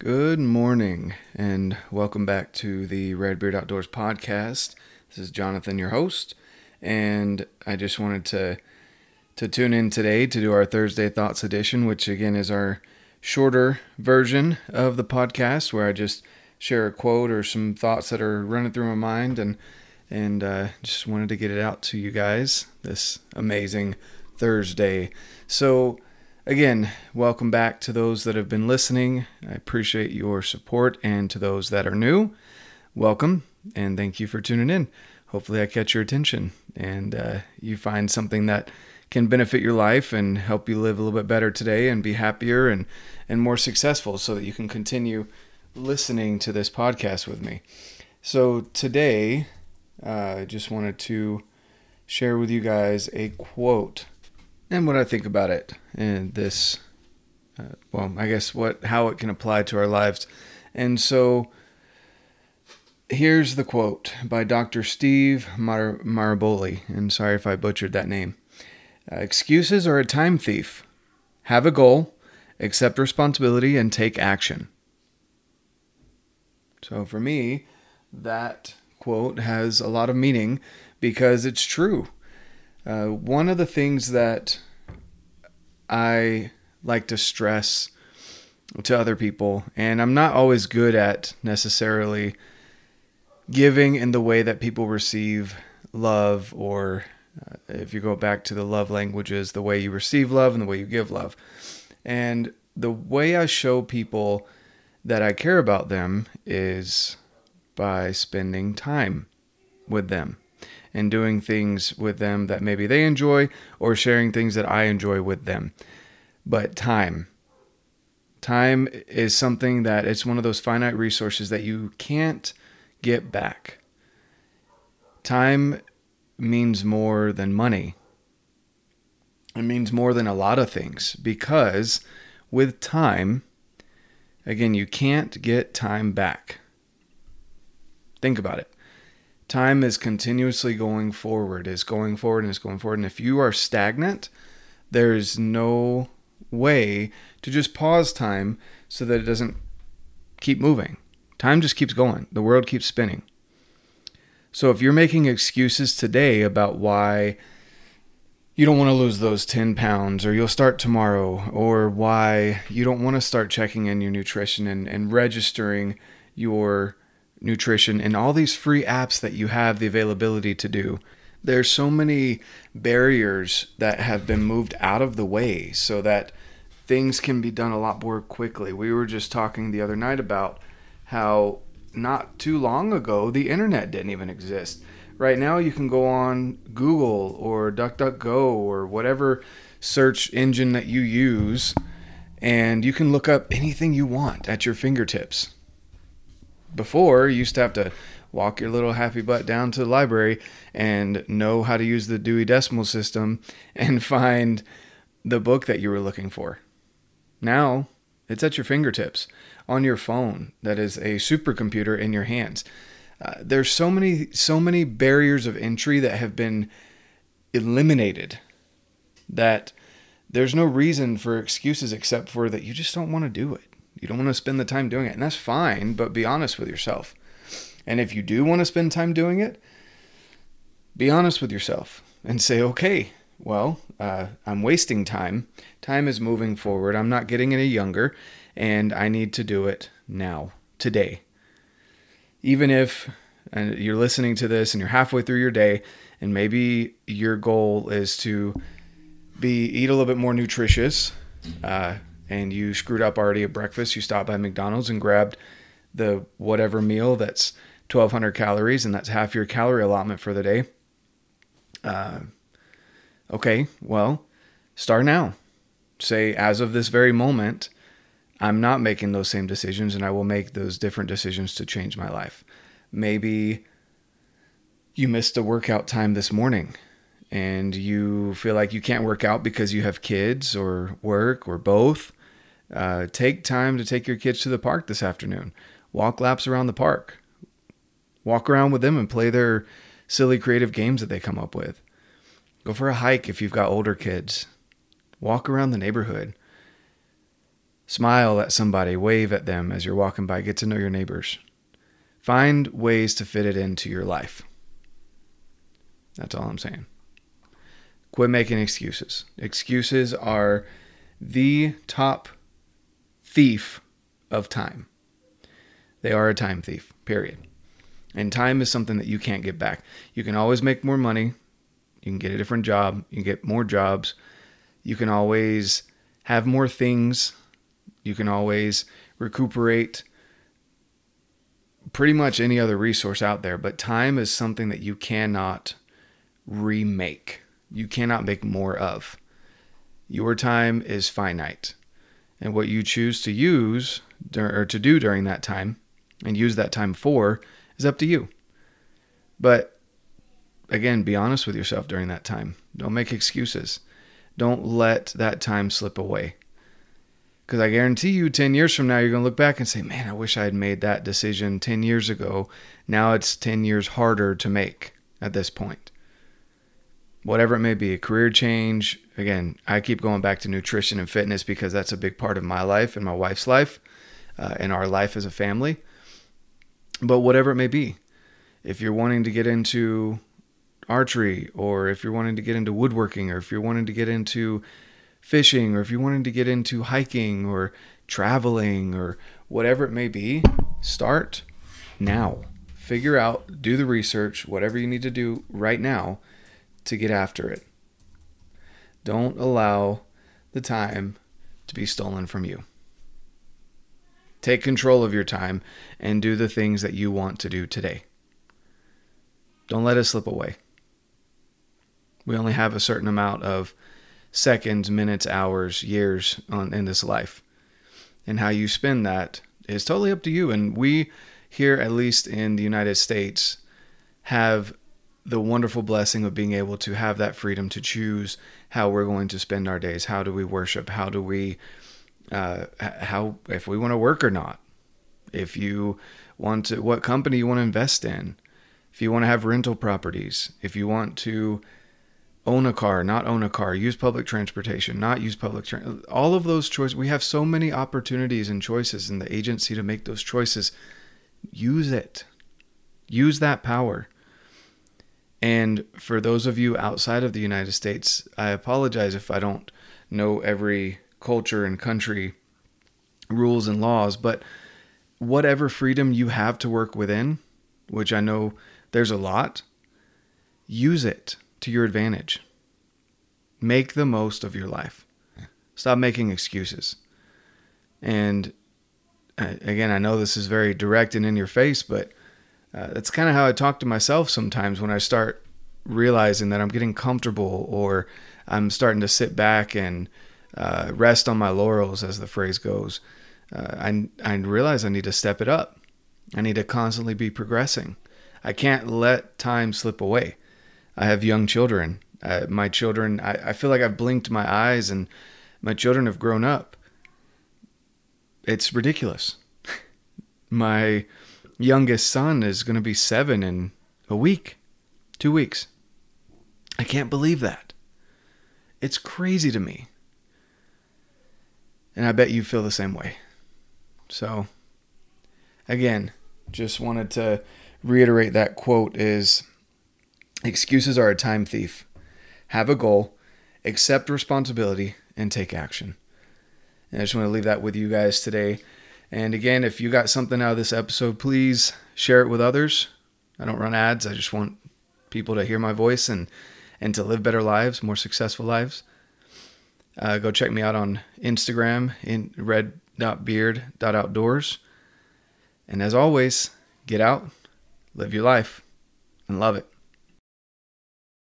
Good morning, and welcome back to the Redbeard Outdoors podcast. This is Jonathan, your host, and I just wanted to to tune in today to do our Thursday Thoughts edition, which again is our shorter version of the podcast, where I just share a quote or some thoughts that are running through my mind, and and uh, just wanted to get it out to you guys this amazing Thursday. So Again, welcome back to those that have been listening. I appreciate your support, and to those that are new, welcome and thank you for tuning in. Hopefully, I catch your attention and uh, you find something that can benefit your life and help you live a little bit better today and be happier and, and more successful so that you can continue listening to this podcast with me. So, today, uh, I just wanted to share with you guys a quote and what I think about it and this, uh, well, I guess what how it can apply to our lives. And so here's the quote by Dr. Steve Mar- Maraboli, and sorry if I butchered that name. Uh, Excuses are a time thief. Have a goal, accept responsibility, and take action. So for me, that quote has a lot of meaning because it's true. Uh, one of the things that I like to stress to other people, and I'm not always good at necessarily giving in the way that people receive love, or uh, if you go back to the love languages, the way you receive love and the way you give love. And the way I show people that I care about them is by spending time with them and doing things with them that maybe they enjoy or sharing things that I enjoy with them. But time. Time is something that it's one of those finite resources that you can't get back. Time means more than money. It means more than a lot of things because with time, again, you can't get time back. Think about it time is continuously going forward, is going forward and is going forward. And if you are stagnant, there's no way to just pause time so that it doesn't keep moving. Time just keeps going, the world keeps spinning. So if you're making excuses today about why you don't want to lose those 10 pounds or you'll start tomorrow or why you don't want to start checking in your nutrition and, and registering your nutrition and all these free apps that you have the availability to do. There's so many barriers that have been moved out of the way so that things can be done a lot more quickly. We were just talking the other night about how not too long ago the internet didn't even exist. Right now you can go on Google or DuckDuckGo or whatever search engine that you use and you can look up anything you want at your fingertips before you used to have to walk your little happy butt down to the library and know how to use the Dewey Decimal System and find the book that you were looking for. Now it's at your fingertips on your phone that is a supercomputer in your hands. Uh, there's so many so many barriers of entry that have been eliminated that there's no reason for excuses except for that you just don't want to do it. You don't want to spend the time doing it. And that's fine, but be honest with yourself. And if you do want to spend time doing it, be honest with yourself and say, okay, well, uh, I'm wasting time. Time is moving forward. I'm not getting any younger, and I need to do it now, today. Even if and you're listening to this and you're halfway through your day, and maybe your goal is to be eat a little bit more nutritious, uh, and you screwed up already at breakfast, you stopped by McDonald's and grabbed the whatever meal that's 1200 calories and that's half your calorie allotment for the day. Uh, okay, well, start now. Say, as of this very moment, I'm not making those same decisions and I will make those different decisions to change my life. Maybe you missed a workout time this morning and you feel like you can't work out because you have kids or work or both. Uh, take time to take your kids to the park this afternoon. Walk laps around the park. Walk around with them and play their silly creative games that they come up with. Go for a hike if you've got older kids. Walk around the neighborhood. Smile at somebody, wave at them as you're walking by, get to know your neighbors. Find ways to fit it into your life. That's all I'm saying. Quit making excuses. Excuses are the top thief of time. They are a time thief, period. And time is something that you can't get back. You can always make more money. You can get a different job. You can get more jobs. You can always have more things. You can always recuperate pretty much any other resource out there. But time is something that you cannot remake, you cannot make more of. Your time is finite. And what you choose to use or to do during that time and use that time for is up to you. But again, be honest with yourself during that time. Don't make excuses. Don't let that time slip away. Because I guarantee you, 10 years from now, you're going to look back and say, man, I wish I had made that decision 10 years ago. Now it's 10 years harder to make at this point. Whatever it may be, a career change. Again, I keep going back to nutrition and fitness because that's a big part of my life and my wife's life uh, and our life as a family. But whatever it may be, if you're wanting to get into archery or if you're wanting to get into woodworking or if you're wanting to get into fishing or if you're wanting to get into hiking or traveling or whatever it may be, start now. Figure out, do the research, whatever you need to do right now to get after it. Don't allow the time to be stolen from you. Take control of your time and do the things that you want to do today. Don't let it slip away. We only have a certain amount of seconds, minutes, hours, years on, in this life. And how you spend that is totally up to you. And we here, at least in the United States, have the wonderful blessing of being able to have that freedom to choose how we're going to spend our days. How do we worship? How do we uh, how if we want to work or not, if you want to, what company you want to invest in, if you want to have rental properties, if you want to own a car, not own a car, use public transportation, not use public tra- all of those choices. We have so many opportunities and choices in the agency to make those choices. Use it. Use that power. And for those of you outside of the United States, I apologize if I don't know every culture and country rules and laws, but whatever freedom you have to work within, which I know there's a lot, use it to your advantage. Make the most of your life. Stop making excuses. And uh, again, I know this is very direct and in your face, but uh, that's kind of how I talk to myself sometimes when I start realizing that I'm getting comfortable or I'm starting to sit back and uh, rest on my laurels, as the phrase goes. Uh, I, I realize I need to step it up. I need to constantly be progressing. I can't let time slip away. I have young children. Uh, my children, I, I feel like I've blinked my eyes and my children have grown up. It's ridiculous. my youngest son is going to be seven in a week, two weeks. I can't believe that. It's crazy to me. And I bet you feel the same way. So, again, just wanted to reiterate that quote is excuses are a time thief. Have a goal, accept responsibility, and take action. And I just want to leave that with you guys today. And again, if you got something out of this episode, please share it with others. I don't run ads. I just want people to hear my voice and and to live better lives, more successful lives. Uh, go check me out on Instagram in red.beard.outdoors. And as always, get out, live your life, and love it.